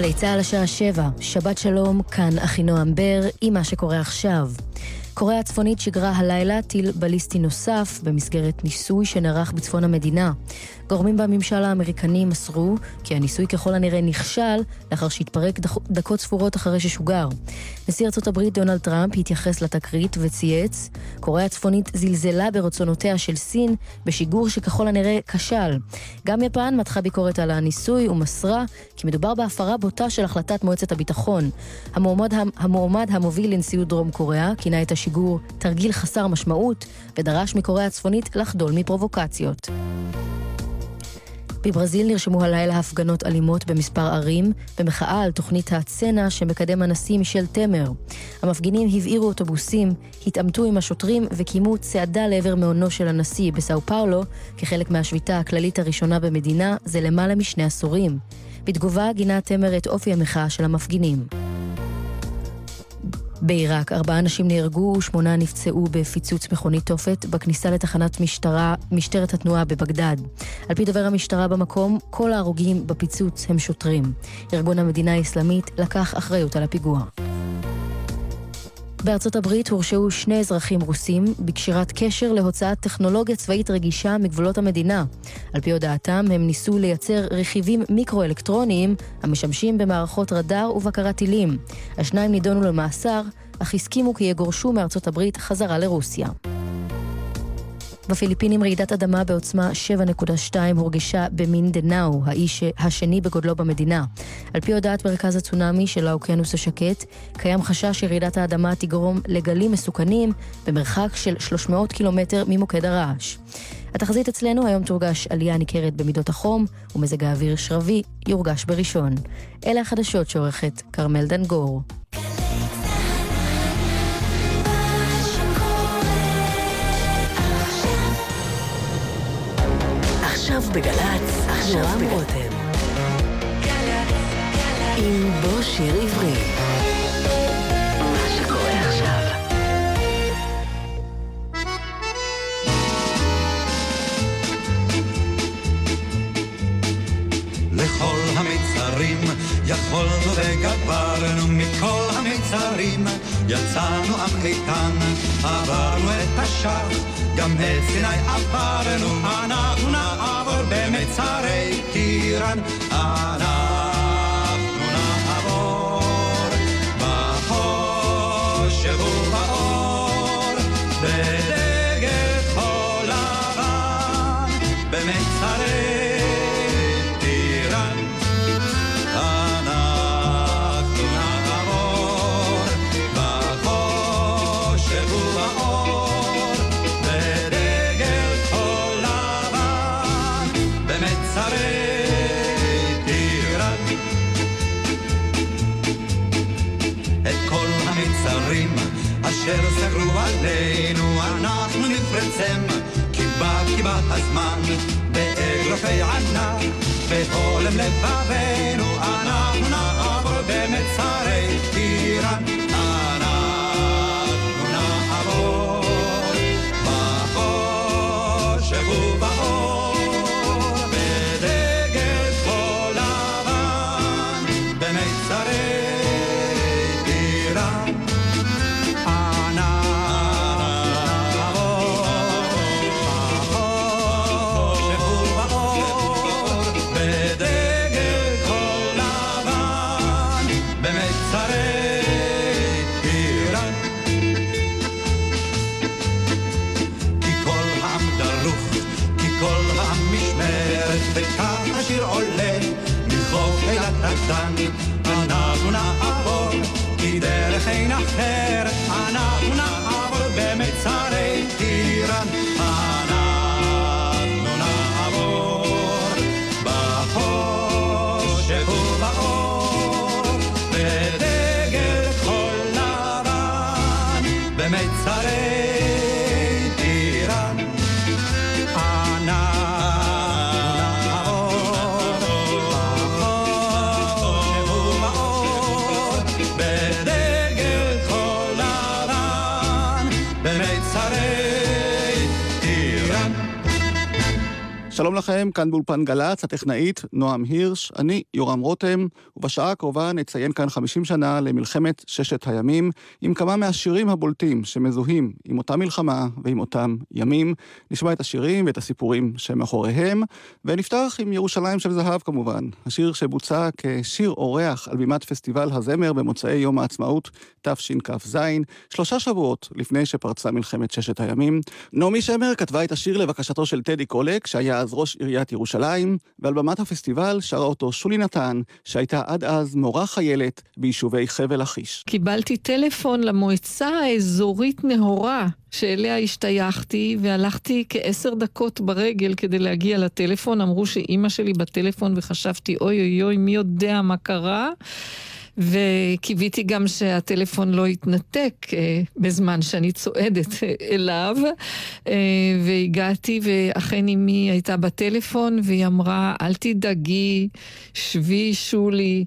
גלי צה"ל השעה שבע, שבת שלום, כאן אחינועם בר, עם מה שקורה עכשיו. קוריאה הצפונית שיגרה הלילה טיל בליסטי נוסף במסגרת ניסוי שנערך בצפון המדינה. גורמים בממשל האמריקני מסרו כי הניסוי ככל הנראה נכשל לאחר שהתפרק דקות ספורות אחרי ששוגר. נשיא ארצות הברית דונלד טראמפ התייחס לתקרית וצייץ קוריאה הצפונית זלזלה ברצונותיה של סין בשיגור שככל הנראה כשל. גם יפן מתחה ביקורת על הניסוי ומסרה כי מדובר בהפרה בוטה של החלטת מועצת הביטחון. המועמד, המועמד המוביל לנשיאות דרום קוריאה כינה את השיגור תרגיל חסר משמעות ודרש מקוריאה הצפונית לחדול מפרובוקציות. בברזיל נרשמו הלילה הפגנות אלימות במספר ערים, במחאה על תוכנית הצנע שמקדם הנשיא מישל תמר. המפגינים הבעירו אוטובוסים, התעמתו עם השוטרים וקיימו צעדה לעבר מעונו של הנשיא בסאו פאולו, כחלק מהשביתה הכללית הראשונה במדינה זה למעלה משני עשורים. בתגובה גינה תמר את אופי המחאה של המפגינים. בעיראק ארבעה אנשים נהרגו ושמונה נפצעו בפיצוץ מכונית תופת בכניסה לתחנת משטרה, משטרת התנועה בבגדד. על פי דובר המשטרה במקום, כל ההרוגים בפיצוץ הם שוטרים. ארגון המדינה האסלאמית לקח אחריות על הפיגוע. בארצות הברית הורשעו שני אזרחים רוסים בקשירת קשר להוצאת טכנולוגיה צבאית רגישה מגבולות המדינה. על פי הודעתם, הם ניסו לייצר רכיבים מיקרואלקטרוניים המשמשים במערכות רדאר ובקרת טילים. השניים נידונו למאסר, אך הסכימו כי יגורשו מארצות הברית חזרה לרוסיה. בפיליפינים רעידת אדמה בעוצמה 7.2 הורגשה במינדנאו, האיש השני בגודלו במדינה. על פי הודעת מרכז הצונאמי של האוקיינוס השקט, קיים חשש שרעידת האדמה תגרום לגלים מסוכנים במרחק של 300 קילומטר ממוקד הרעש. התחזית אצלנו היום תורגש עלייה ניכרת במידות החום, ומזג האוויר שרבי יורגש בראשון. אלה החדשות שעורכת כרמל דנגור. בגל"צ, נועם רותם. עם בוא שיר עברי. עכשיו. לכל המצרים יכולנו וגברנו מכל המצרים יצאנו עם איתן עברנו את השח גם את סיני עברנו אנחנו נעבור במצרי טירן עלינו, אנחנו נפרצם, כי בא כי בא הזמן, באגרופי ענק, בהולם לבבינו, אנחנו שלום לכם, כאן באולפן גל"צ, הטכנאית נועם הירש, אני יורם רותם, ובשעה הקרובה נציין כאן 50 שנה למלחמת ששת הימים, עם כמה מהשירים הבולטים שמזוהים עם אותה מלחמה ועם אותם ימים. נשמע את השירים ואת הסיפורים שמאחוריהם, ונפתח עם ירושלים של זהב כמובן, השיר שבוצע כשיר אורח על בימת פסטיבל הזמר במוצאי יום העצמאות תשכ"ז, שלושה שבועות לפני שפרצה מלחמת ששת הימים. נעמי שמר כתבה את השיר לבקשתו של טדי קולק, שהיה אז ראש עיריית ירושלים, ועל במת הפסטיבל שרה אותו שולי נתן, שהייתה עד אז מורה חיילת ביישובי חבל לכיש. קיבלתי טלפון למועצה האזורית נהורה. שאליה השתייכתי, והלכתי כעשר דקות ברגל כדי להגיע לטלפון. אמרו שאימא שלי בטלפון, וחשבתי, אוי אוי אוי, מי יודע מה קרה? וקיוויתי גם שהטלפון לא יתנתק אה, בזמן שאני צועדת אליו. אה, והגעתי, ואכן אמי הייתה בטלפון, והיא אמרה, אל תדאגי, שבי, שולי,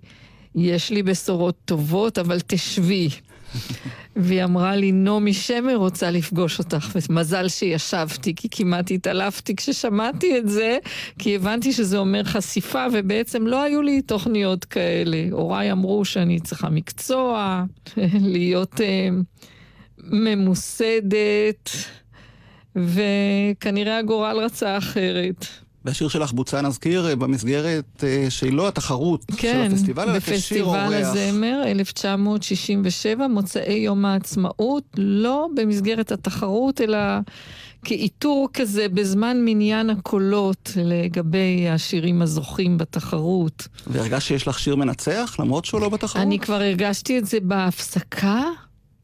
יש לי בשורות טובות, אבל תשבי. והיא אמרה לי, נעמי שמר רוצה לפגוש אותך, ומזל שישבתי, כי כמעט התעלפתי כששמעתי את זה, כי הבנתי שזה אומר חשיפה, ובעצם לא היו לי תוכניות כאלה. הוריי אמרו שאני צריכה מקצוע, להיות uh, ממוסדת, וכנראה הגורל רצה אחרת. והשיר שלך בוצע, נזכיר, במסגרת אה, שהיא לא התחרות כן, של הפסטיבל, אלא כשיר אורח. כן, בפסטיבל הזמר, 1967, מוצאי יום העצמאות, לא במסגרת התחרות, אלא כאיתור כזה בזמן מניין הקולות לגבי השירים הזוכים בתחרות. והרגשת שיש לך שיר מנצח, למרות שהוא לא בתחרות? אני כבר הרגשתי את זה בהפסקה,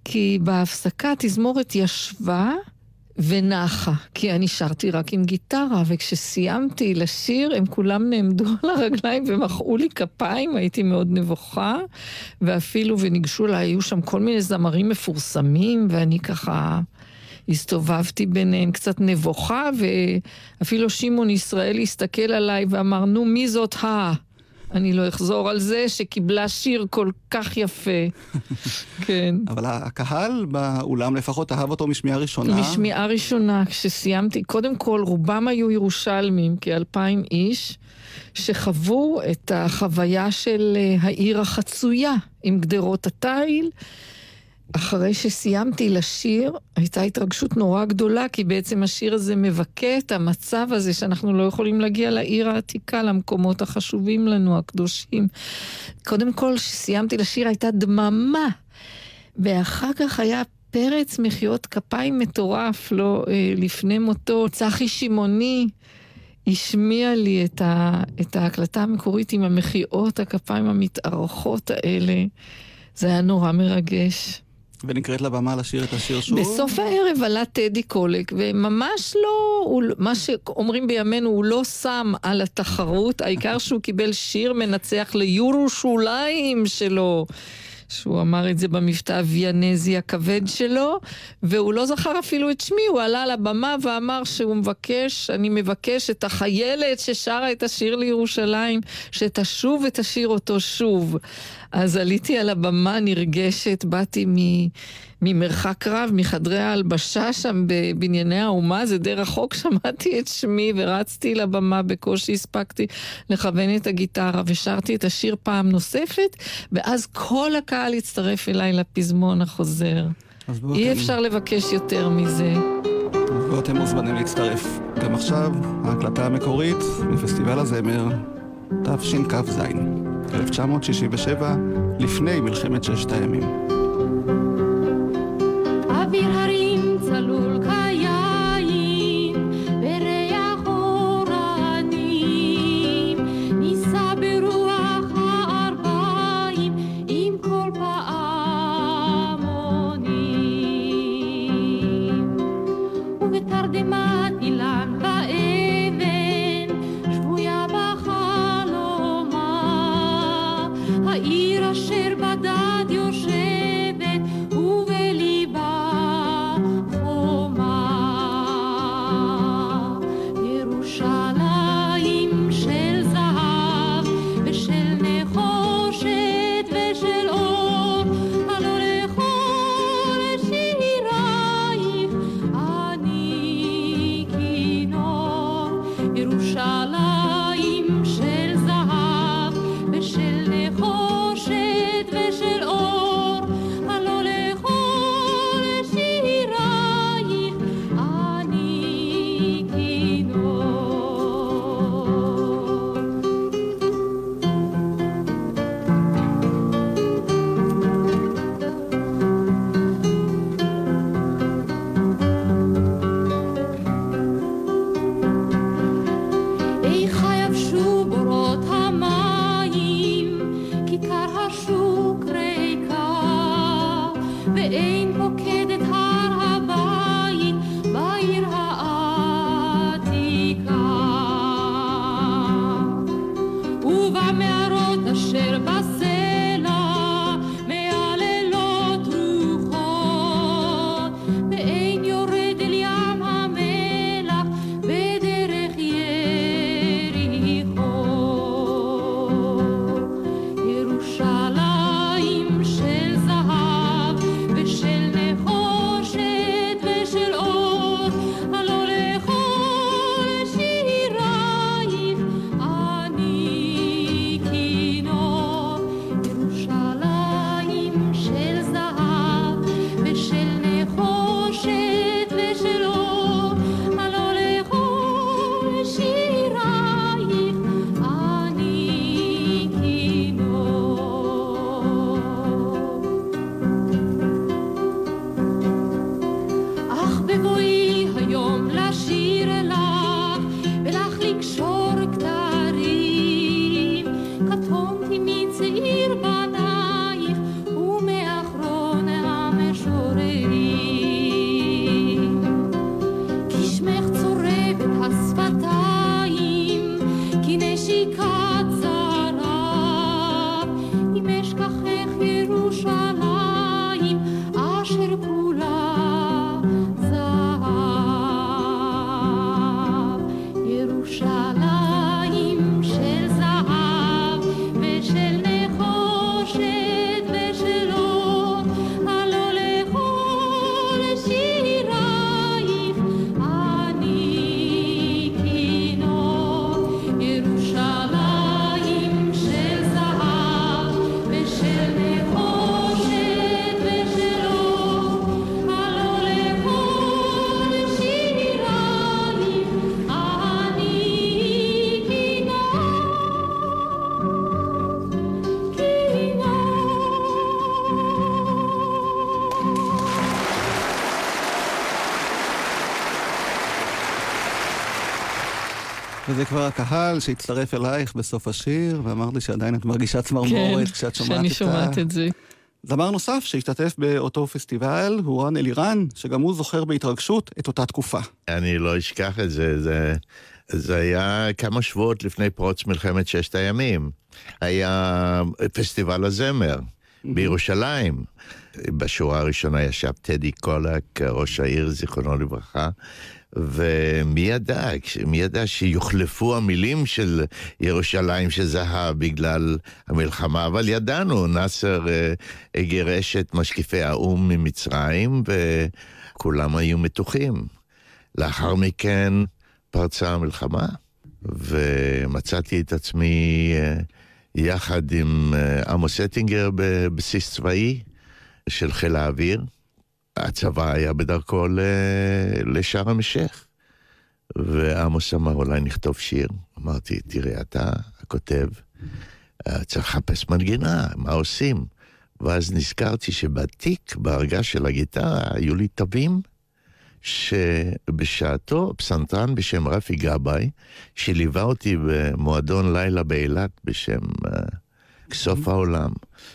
כי בהפסקה תזמורת ישבה. ונחה, כי אני שרתי רק עם גיטרה, וכשסיימתי לשיר, הם כולם נעמדו על הרגליים ומחאו לי כפיים, הייתי מאוד נבוכה, ואפילו, וניגשו אליי, היו שם כל מיני זמרים מפורסמים, ואני ככה... הסתובבתי ביניהם קצת נבוכה, ואפילו שמעון ישראל הסתכל עליי ואמר, נו, מי זאת ה... אני לא אחזור על זה, שקיבלה שיר כל כך יפה. כן. אבל הקהל באולם לפחות אהב אותו משמיעה ראשונה. משמיעה ראשונה, כשסיימתי, קודם כל, רובם היו ירושלמים, כאלפיים איש, שחוו את החוויה של אה, העיר החצויה, עם גדרות התיל. אחרי שסיימתי לשיר, הייתה התרגשות נורא גדולה, כי בעצם השיר הזה מבכה את המצב הזה שאנחנו לא יכולים להגיע לעיר העתיקה, למקומות החשובים לנו, הקדושים. קודם כל, כשסיימתי לשיר הייתה דממה, ואחר כך היה פרץ מחיאות כפיים מטורף, לא אה, לפני מותו. צחי שמעוני השמיע לי את, ה, את ההקלטה המקורית עם המחיאות הכפיים המתארכות האלה. זה היה נורא מרגש. ונקראת לבמה לשיר את השיר שוב? בסוף הערב עלה טדי קולק, וממש לא, הוא, מה שאומרים בימינו, הוא לא שם על התחרות, העיקר שהוא קיבל שיר מנצח ליורושלים שלו. שהוא אמר את זה במבטא הוויאנזי הכבד שלו, והוא לא זכר אפילו את שמי, הוא עלה לבמה ואמר שהוא מבקש, אני מבקש את החיילת ששרה את השיר לירושלים, שתשוב ותשיר אותו שוב. אז עליתי על הבמה נרגשת, באתי מ... ממרחק רב, מחדרי ההלבשה שם בבנייני האומה, זה די רחוק, שמעתי את שמי ורצתי לבמה, בקושי הספקתי לכוון את הגיטרה ושרתי את השיר פעם נוספת, ואז כל הקהל הצטרף אליי לפזמון החוזר. אי אפשר לבקש יותר מזה. ואתם מוזמנים להצטרף. גם עכשיו, ההקלטה המקורית מפסטיבל הזמר תשכ"ז, 1967, לפני מלחמת ששת הימים. אוויר וזה כבר הקהל שהצטרף אלייך בסוף השיר, ואמר לי שעדיין את מרגישה צמרמורת כן, כשאת שומעת את ה... שומעת את זה. זמר נוסף שהשתתף באותו פסטיבל הוא רן אלירן, שגם הוא זוכר בהתרגשות את אותה תקופה. אני לא אשכח את זה, זה, זה היה כמה שבועות לפני פרוץ מלחמת ששת הימים. היה פסטיבל הזמר בירושלים. בשורה הראשונה ישב טדי קולק, ראש העיר, זיכרונו לברכה, ומי ידע, מי ידע שיוחלפו המילים של ירושלים של זהב בגלל המלחמה, אבל ידענו, נאסר אה, גירש את משקיפי האו"ם ממצרים, וכולם היו מתוחים. לאחר מכן פרצה המלחמה, ומצאתי את עצמי אה, יחד עם אה, עמוס אטינגר בבסיס צבאי של חיל האוויר. הצבא היה בדרכו ל- לשארם א-שייח. ועמוס אמר, אולי נכתוב שיר. אמרתי, תראה, אתה הכותב, אה, צריך לחפש מנגינה, מה עושים? ואז נזכרתי שבתיק, בארגז של הגיטרה, היו לי תווים שבשעתו פסנתרן בשם רפי גבאי, שליווה אותי במועדון לילה באילת בשם אה, סוף העולם.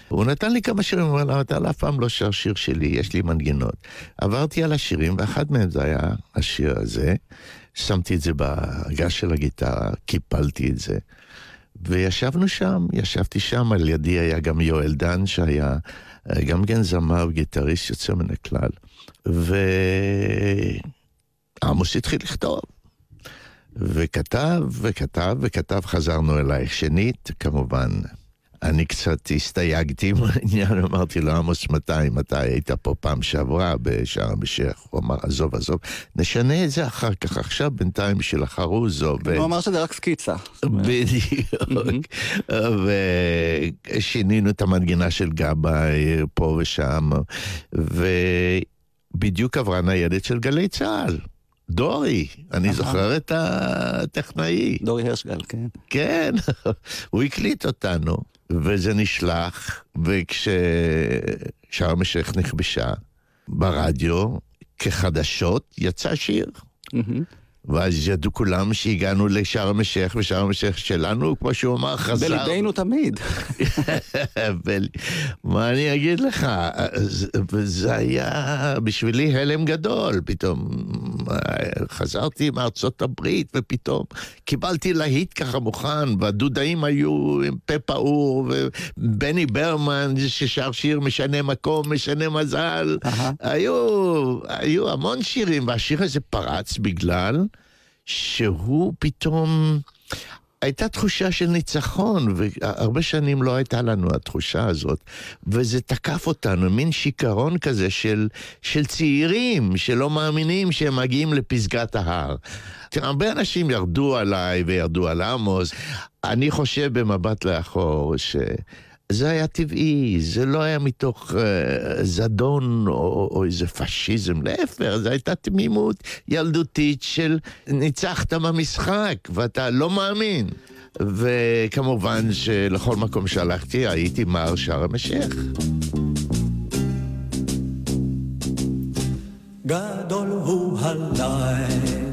הוא נתן לי כמה שירים, הוא אמר, אתה אף פעם לא שר שיר שלי, יש לי מנגינות. עברתי על השירים, ואחד מהם זה היה השיר הזה. שמתי את זה בארגז של הגיטרה, קיפלתי את זה. וישבנו שם, ישבתי שם, על ידי היה גם יואל דן, שהיה אה, גם כן זמר וגיטריסט יוצא מן הכלל. ועמוס התחיל לכתוב. וכתב, וכתב, וכתב, חזרנו אלייך שנית, כמובן. אני קצת הסתייגתי עם העניין, אמרתי לו, עמוס, מתי, מתי היית פה פעם שעברה בשארם א-שייח? הוא אמר, עזוב, עזוב, נשנה את זה אחר כך, עכשיו בינתיים בשביל החרוז עובד. הוא אמר שזה רק סקיצה. בדיוק. ושינינו את המנגינה של גבאי פה ושם, ובדיוק עברה ניידת של גלי צה"ל. דורי, אני. זוכר את הטכנאי. דורי הרשגל, כן. כן, הוא הקליט אותנו, וזה נשלח, וכששארם א-שייח נכבשה ברדיו, כחדשות, יצא שיר. מהמם. ואז ידעו כולם שהגענו לשארם א-שייח, ושארם א-שייח שלנו, כמו שהוא אמר, חזר. בליבנו תמיד. מה אני אגיד לך? זה- היה בשבילי הלם גדול. פתאום אה, חזרתי מארצות הברית, ופתאום קיבלתי להיט ככה מוכן, והדודאים היו עם פה פעור, ובני ברמן ששר שיר משנה מקום, משנה מזל. היו, היו המון שירים, והשיר הזה פרץ בגלל שהוא פתאום... הייתה תחושה של ניצחון, והרבה שנים לא הייתה לנו התחושה הזאת, וזה תקף אותנו, מין שיכרון כזה של, של צעירים שלא מאמינים שהם מגיעים לפסגת ההר. הרבה אנשים ירדו עליי וירדו על עמוס. אני חושב במבט לאחור ש... זה היה טבעי, זה לא היה מתוך אה, זדון או, או איזה פשיזם, להפך, זו הייתה תמימות ילדותית של ניצחת במשחק ואתה לא מאמין. וכמובן שלכל מקום שהלכתי הייתי מר שארם א-שייח. גדול הוא הלילה,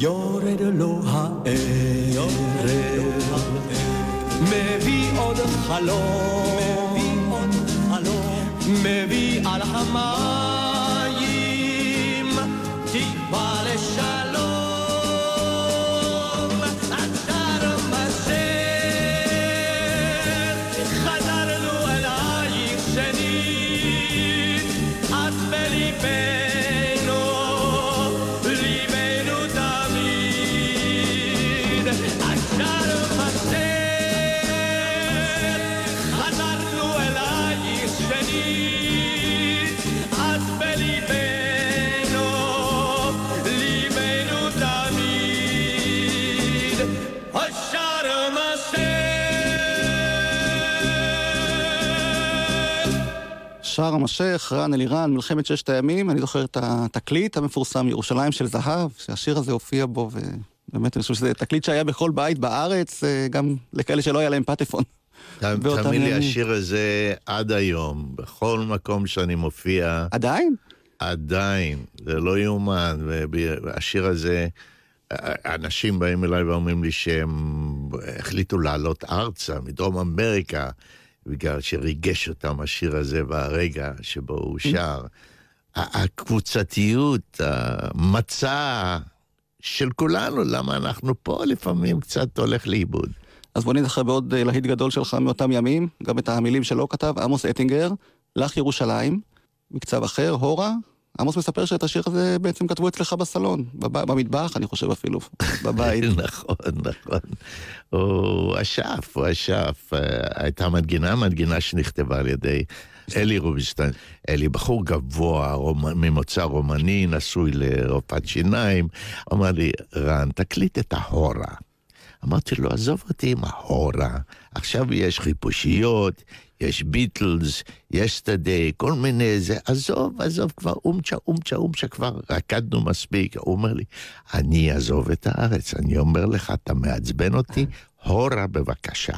יורד לו הערב מביא עוד חלום מביא על המים א-שייח, רן אלירן, מלחמת ששת הימים, אני זוכר את התקליט המפורסם, ירושלים של זהב, שהשיר הזה הופיע בו, ובאמת אני חושב שזה תקליט שהיה בכל בית בארץ, אה, גם לכאלה שלא היה להם פטפון. תאמין לי. השיר הזה עד היום, בכל מקום שאני מופיע, עדיין? עדיין, זה לא יאומן. והשיר הזה, אנשים באים אליי ואומרים לי שהם החליטו לעלות ארצה מדרום אמריקה, בגלל שריגש אותם השיר הזה והרגע שבו הוא שר. ה- הקבוצתיות, המצע של כולנו, למה אנחנו פה לפעמים קצת הולך לאיבוד. אז בוא נזכר בעוד אה, להיט גדול שלך מאותם ימים, גם את המילים שלו כתב עמוס אטינגר, לך ירושלים, מקצב אחר, הורה, עמוס מספר שאת השיר הזה בעצם כתבו אצלך בסלון, בב... במטבח, אני חושב אפילו, בבית. נכון, נכון. הוא אשף, הוא אשף. אה, הייתה מנגינה, מנגינה שנכתבה על ידי אלי רובינשטיין. אלי בחור גבוה, רומ... ממוצא רומני, נשוי לרופאת שיניים. אמר לי, רן, תקליט את ההורה. אמרתי לו, עזוב אותי עם ההורה. עכשיו יש חיפושיות, יש ביטלס, יש שטדי, כל מיני זה, עזוב, עזוב כבר, אומצ'ה, אומצ'ה, אומצ'ה, כבר רקדנו מספיק. הוא אומר לי, אני אעזוב את הארץ. אני אומר לך, אתה מעצבן אותי, הורה בבקשה.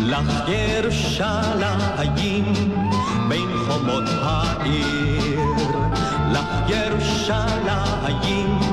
לך ירושלים בין חומות העיר, לך ירושלים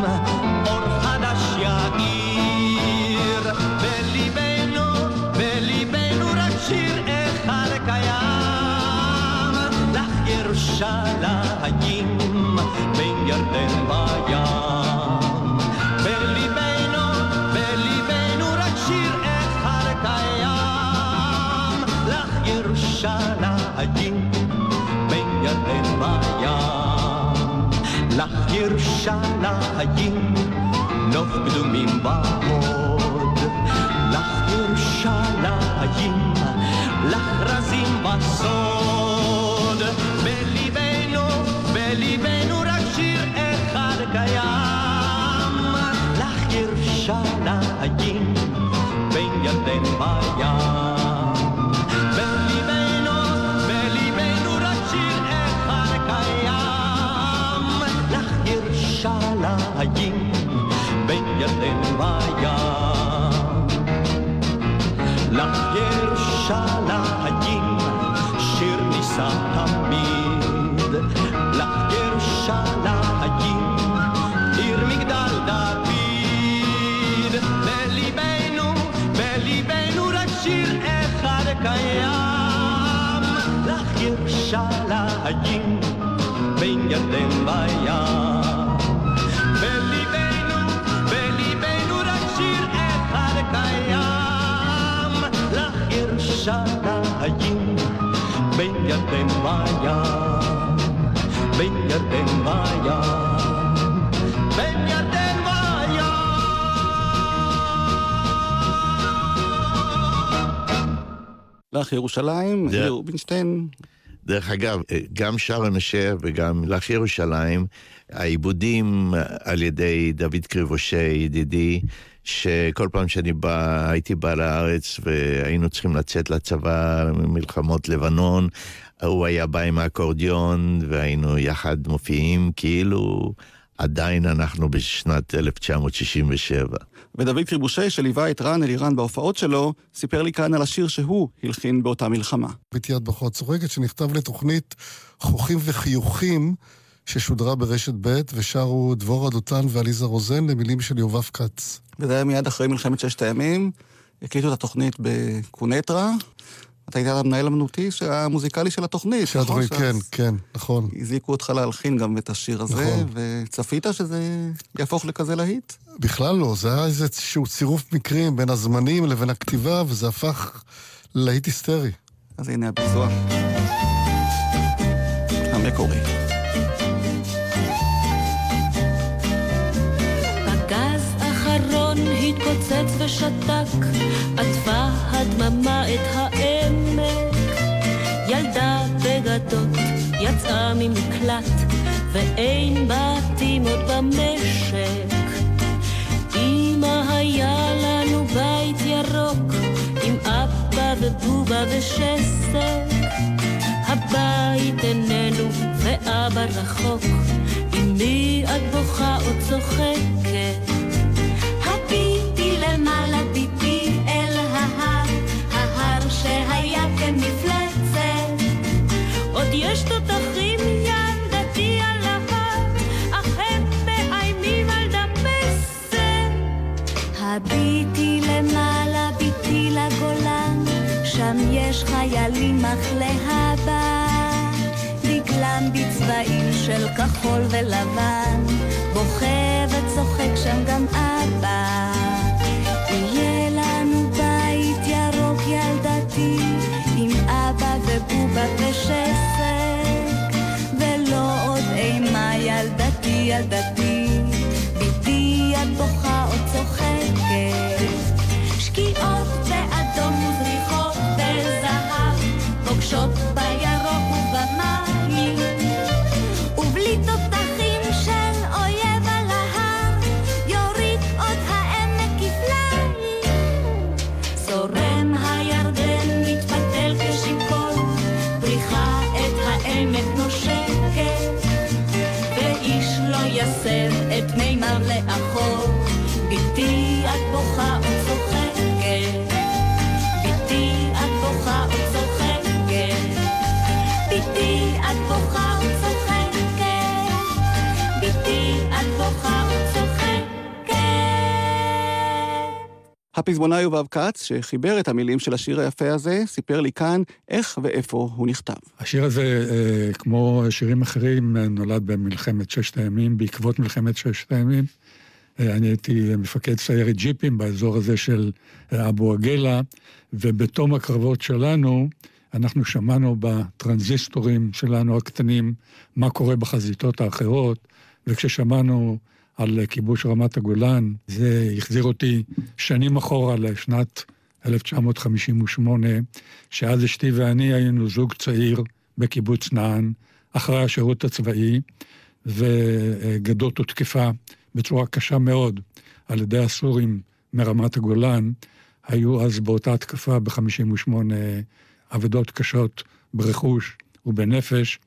ירושלים נוף ירושלים שיר נישא תמיד, לך ירושלים עיר מגדל דוד. בליבנו, בליבנו רק שיר אחד קיים, לך ירושלים בין ירדן לים. ירושלים בין ירדן לים, בין ירדן לים, בין ירדן לך ירושלים, אלי רובינשטיין, דרך אגב, גם שרון אשר וגם לך ירושלים, העיבודים על ידי דוד קריבושה, ידידי, שכל פעם שאני בא, הייתי בא לארץ והיינו צריכים לצאת לצבא, מלחמות לבנון, הוא היה בא עם האקורדיון והיינו יחד מופיעים, כאילו עדיין אנחנו בשנת 1967. ודוד קריבושי, שליווה את רן אלירן בהופעות שלו, סיפר לי כאן על השיר שהוא הלחין באותה מלחמה. ביתי יד בחורה צוחקת, שנכתב לתוכנית חוכים וחיוכים, ששודרה ברשת ב', ושרו דבורה דותן ועליזה רוזן למילים של יובב כץ. וזה היה מיד אחרי מלחמת ששת הימים, הקליטו את התוכנית בקונטרה. אתה היית המנהל אמנותי המוזיקלי של התוכנית. של התוכנית, נכון? כן, שאז כן, נכון. הזעיקו אותך להלחין גם את השיר הזה, נכון. וצפית שזה יהפוך לכזה להיט? בכלל לא, זה היה איזשהו צירוף מקרים בין הזמנים לבין הכתיבה, וזה הפך ללהיט היסטרי. אז הנה הביצוע. המקורי. התפוצץ ושתק, עטפה הדממה את העמק. ילדה בגדות יצאה ממקלט, ואין בתים עוד במשק. אמא היה לנו בית ירוק, עם אבא ובובה ושסק. הבית איננו ואבא רחוק, אמי את בוכה או צוחקת. יש תותחים למעלה, ביטי לגולן, שם יש חיילים אך להבא. דגלם בצבעים של כחול ולבן, בוכה וצוחק שם גם אבא. ילדתי, הפזמונאי יובב כץ, שחיבר את המילים של השיר היפה הזה, סיפר לי כאן איך ואיפה הוא נכתב. השיר הזה, אה, כמו שירים אחרים, נולד במלחמת ששת הימים, בעקבות מלחמת ששת הימים. אה, אני הייתי מפקד סיירת ג'יפים באזור הזה של אה, אבו עגילה, ובתום הקרבות שלנו, אנחנו שמענו בטרנזיסטורים שלנו הקטנים מה קורה בחזיתות האחרות, וכששמענו על כיבוש רמת הגולן, זה החזיר אותי שנים אחורה לשנת 1958, שאז אשתי ואני היינו זוג צעיר בקיבוץ נען, אחרי השירות הצבאי, וגדות הותקפה בצורה קשה מאוד על ידי הסורים מרמת הגולן. היו אז באותה התקפה ב-58 אבדות קשות ברכוש ובנפש,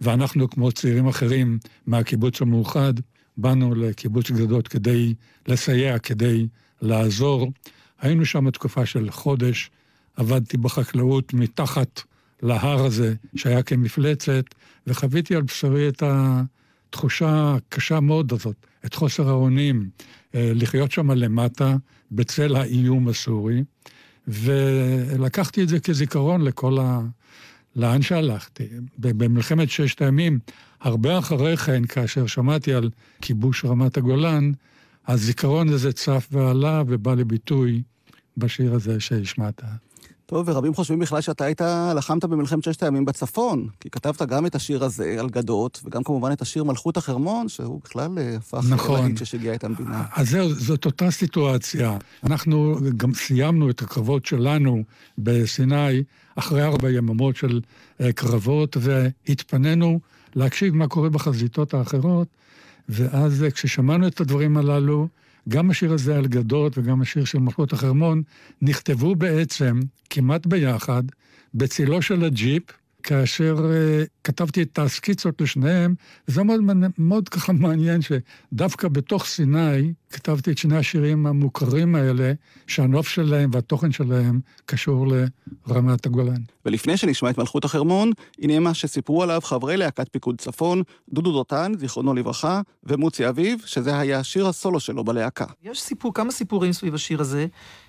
ואנחנו, כמו צעירים אחרים מהקיבוץ המאוחד, באנו לקיבוץ גדות כדי לסייע, כדי לעזור. היינו שם תקופה של חודש, עבדתי בחקלאות מתחת להר הזה, שהיה כמפלצת, וחוויתי על בשרי את התחושה הקשה מאוד הזאת, את חוסר האונים, אה, לחיות שם למטה, בצל האיום הסורי, ולקחתי את זה כזיכרון לכל ה... לאן שהלכתי. במלחמת ששת הימים, הרבה אחרי כן, כאשר שמעתי על כיבוש רמת הגולן, הזיכרון הזה צף ועלה ובא לביטוי בשיר הזה שהשמעת. טוב, ורבים חושבים בכלל שאתה היית, לחמת במלחמת ששת הימים בצפון, כי כתבת גם את השיר הזה על גדות, וגם כמובן את השיר מלכות החרמון, שהוא בכלל אה, הפך נכון. להיט ששיגע את המדינה. אז זהו, זאת אותה סיטואציה. אנחנו גם סיימנו את הקרבות שלנו בסיני אחרי ארבע יממות של אה, קרבות, והתפנינו להקשיב מה קורה בחזיתות האחרות, ואז אה, כששמענו את הדברים הללו, גם השיר הזה על גדות וגם השיר של מלכות החרמון נכתבו בעצם כמעט ביחד בצילו של הג'יפ, כאשר uh, כתבתי את הסקיצות לשניהם, וזה מאוד, מאוד ככה מעניין שדווקא בתוך סיני כתבתי את שני השירים המוכרים האלה, שהנוף שלהם והתוכן שלהם קשור לרמת הגולן. ולפני שנשמע את מלכות החרמון, הנה מה שסיפרו עליו חברי להקת פיקוד צפון, דודו דותן, זיכרונו לברכה, ומוצי אביב, שזה היה שיר הסולו שלו בלהקה. יש סיפור, כמה סיפורים סביב השיר הזה.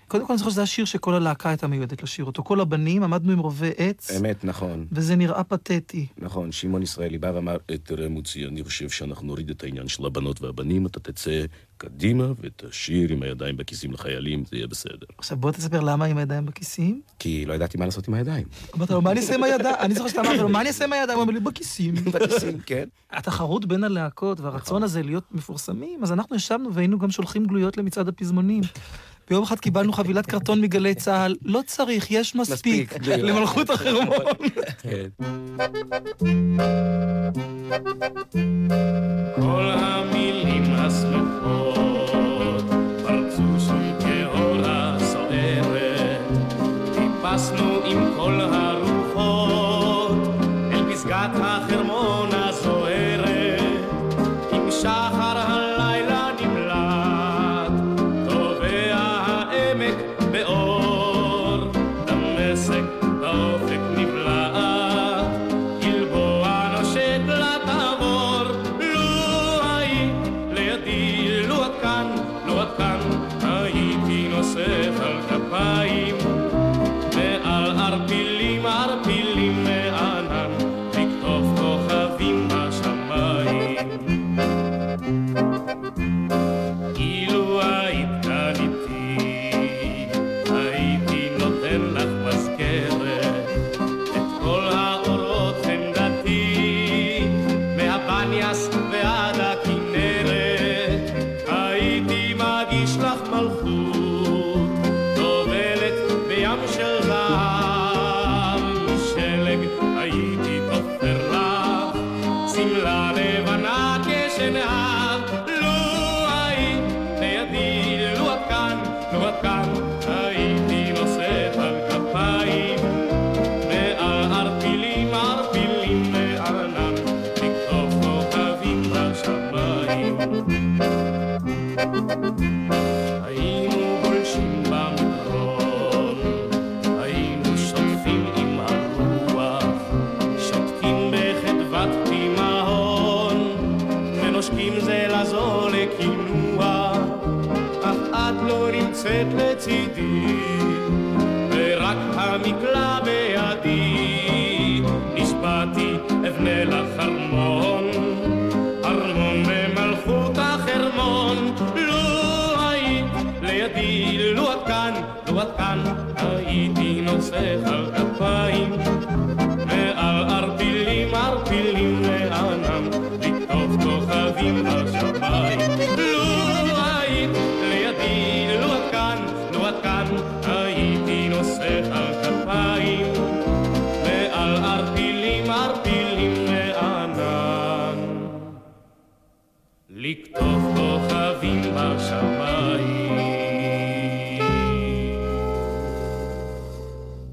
קודם כל אני זוכר שזה השיר שכל הלהקה הייתה מיועדת לשיר אותו. כל הבנים, עמדנו עם רובי עץ, אמת, נכון. וזה נראה פתטי. נכון, שמעון ישראלי בא ואמר, "אה, תראה מוצי, אני חושב שאנחנו נוריד את העניין של הבנות והבנים, אתה תצא קדימה ותשיר עם הידיים בכיסים לחיילים, זה יהיה בסדר. עכשיו בוא תספר למה עם הידיים בכיסים. כי לא ידעתי מה לעשות עם הידיים. אמרת לו, מה אני אעשה עם הידיים? אני זוכר שאתה אמרת לו, מה אני אעשה עם הידיים? הוא אומר לי, בכיסים. בכיסים, כן. התחרות בין הלהקות והרצון הזה להיות מפורסמים, אז אנחנו ישבנו והיינו גם שולחים גלויות למצעד הפזמונים. ביום אחד קיבלנו חבילת קרטון מגלי צה"ל, לא צריך, יש מספיק, למלכות החרמון. כן. כל המילים הסמוכות פרצו שום כאורה סוערת טיפסנו עם כל הרוחות אל פסגת החרמון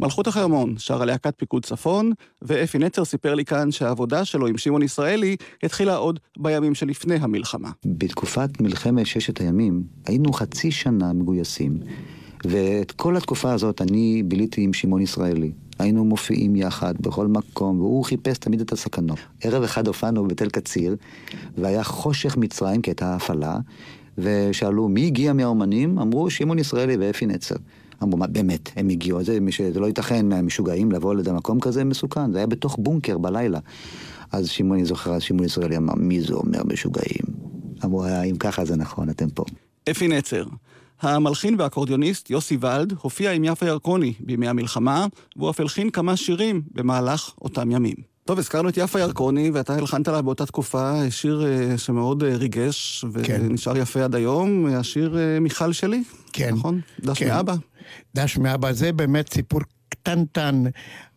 מלכות החרמון, שרה להקת פיקוד צפון, ואפי נצר סיפר לי כאן שהעבודה שלו עם שמעון ישראלי התחילה עוד בימים שלפני המלחמה. בתקופת מלחמת ששת הימים היינו חצי שנה מגויסים, ואת כל התקופה הזאת אני ביליתי עם שמעון ישראלי. היינו מופיעים יחד בכל מקום, והוא חיפש תמיד את הסכנות. ערב אחד הופענו בתל קציר, והיה חושך מצרים, כי הייתה הפעלה, ושאלו מי הגיע מהאומנים? אמרו שמעון ישראלי ואפי נצר. אמרו, מה, באמת, הם הגיעו, זה, זה לא ייתכן מהמשוגעים לבוא למקום כזה מסוכן, זה היה בתוך בונקר בלילה. אז שמעון, אני זוכר, אז שמעון ישראלי אמר, מי זה אומר משוגעים? אמרו, "אה, אם ככה זה נכון, אתם פה. אפי נצר. המלחין והאקורדיוניסט יוסי ולד הופיע עם יפה ירקוני בימי המלחמה, והוא אף הלחין כמה שירים במהלך אותם ימים. טוב, הזכרנו את יפה ירקוני, ואתה הלחנת לה באותה תקופה שיר אה, שמאוד אה, ריגש, ונשאר יפה עד היום, השיר אה, מיכל שלי. כן. נכון? דש כן. מאבא. דש מאבא, זה באמת סיפור קטנטן.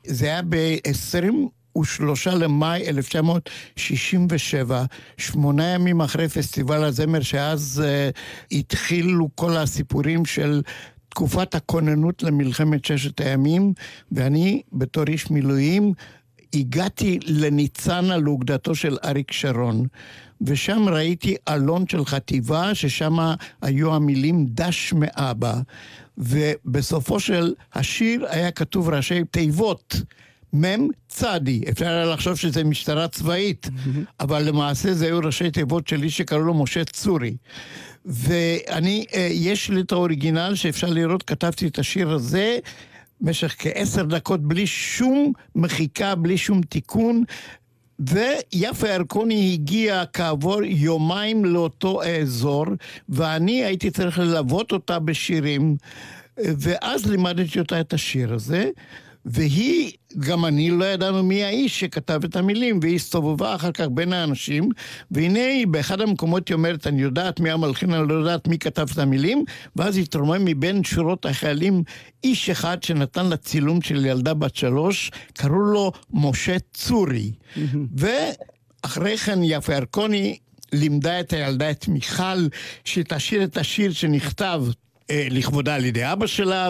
זה היה ב-23 למאי 1967, שמונה ימים אחרי פסטיבל הזמר, שאז uh, התחילו כל הסיפורים של תקופת הכוננות למלחמת ששת הימים, ואני, בתור איש מילואים, הגעתי לניצנה לאוגדתו של אריק שרון, ושם ראיתי אלון של חטיבה, ששם היו המילים דש מאבא, ובסופו של השיר היה כתוב ראשי תיבות. מ"ם צדי, אפשר היה לחשוב שזה משטרה צבאית, אבל למעשה זה היו ראשי תיבות של איש שקראו לו משה צורי. ואני, אה, יש לי את האוריגינל שאפשר לראות, כתבתי את השיר הזה במשך כעשר דקות בלי שום מחיקה, בלי שום תיקון. ויפה ירקוני הגיעה כעבור יומיים לאותו האזור, ואני הייתי צריך ללוות אותה בשירים, ואז לימדתי אותה את השיר הזה. והיא, גם אני לא ידענו מי האיש שכתב את המילים, והיא הסתובבה אחר כך בין האנשים, והנה היא באחד המקומות היא אומרת, אני יודעת מי המלחין, אני לא יודעת מי כתב את המילים, ואז התרומם מבין שורות החיילים איש אחד שנתן לה צילום של ילדה בת שלוש, קראו לו משה צורי. ואחרי כן יפה ירקוני לימדה את הילדה, את מיכל, שתשאיר את השיר שנכתב לכבודה על ידי אבא שלה,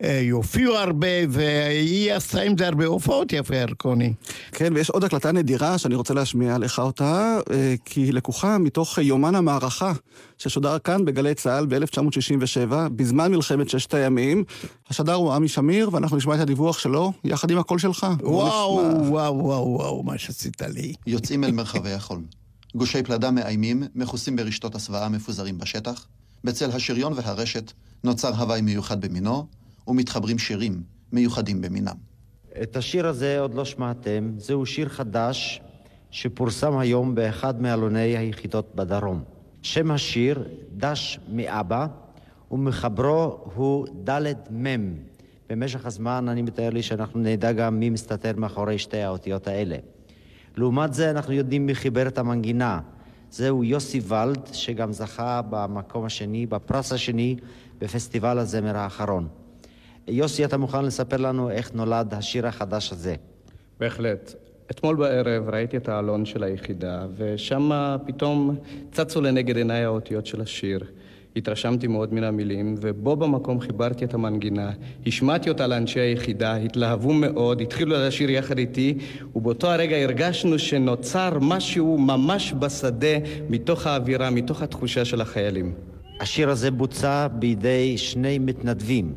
ויופיעו הרבה, והיא עשתה עם זה הרבה הופעות, יפה ירקוני. כן, ויש עוד הקלטה נדירה שאני רוצה להשמיע לך אותה, אה, כי היא לקוחה מתוך יומן המערכה ששודר כאן בגלי צה"ל ב-1967, בזמן מלחמת ששת הימים. השדר הוא עמי שמיר, ואנחנו נשמע את הדיווח שלו יחד עם הקול שלך. וואו, נשמע. וואו, וואו, וואו, מה שעשית לי. יוצאים אל מרחבי החול. גושי פלדה מאיימים, מכוסים ברשתות הסוואה מפוזרים בשטח. בצל השריון והרשת נוצר הוואי מיוחד במינו, ומתחברים שירים מיוחדים במינם. את השיר הזה עוד לא שמעתם, זהו שיר חדש שפורסם היום באחד מעלוני היחידות בדרום. שם השיר, דש מאבא, ומחברו הוא ד' מ'. במשך הזמן אני מתאר לי שאנחנו נדע גם מי מסתתר מאחורי שתי האותיות האלה. לעומת זה אנחנו יודעים מי חיבר את המנגינה. זהו יוסי ולד, שגם זכה במקום השני, בפרס השני, בפסטיבל הזמר האחרון. יוסי, אתה מוכן לספר לנו איך נולד השיר החדש הזה? בהחלט. אתמול בערב ראיתי את העלון של היחידה, ושם פתאום צצו לנגד עיניי האותיות של השיר. התרשמתי מאוד מן המילים, ובו במקום חיברתי את המנגינה, השמעתי אותה לאנשי היחידה, התלהבו מאוד, התחילו לשיר יחד איתי, ובאותו הרגע הרגשנו שנוצר משהו ממש בשדה, מתוך האווירה, מתוך התחושה של החיילים. השיר הזה בוצע בידי שני מתנדבים.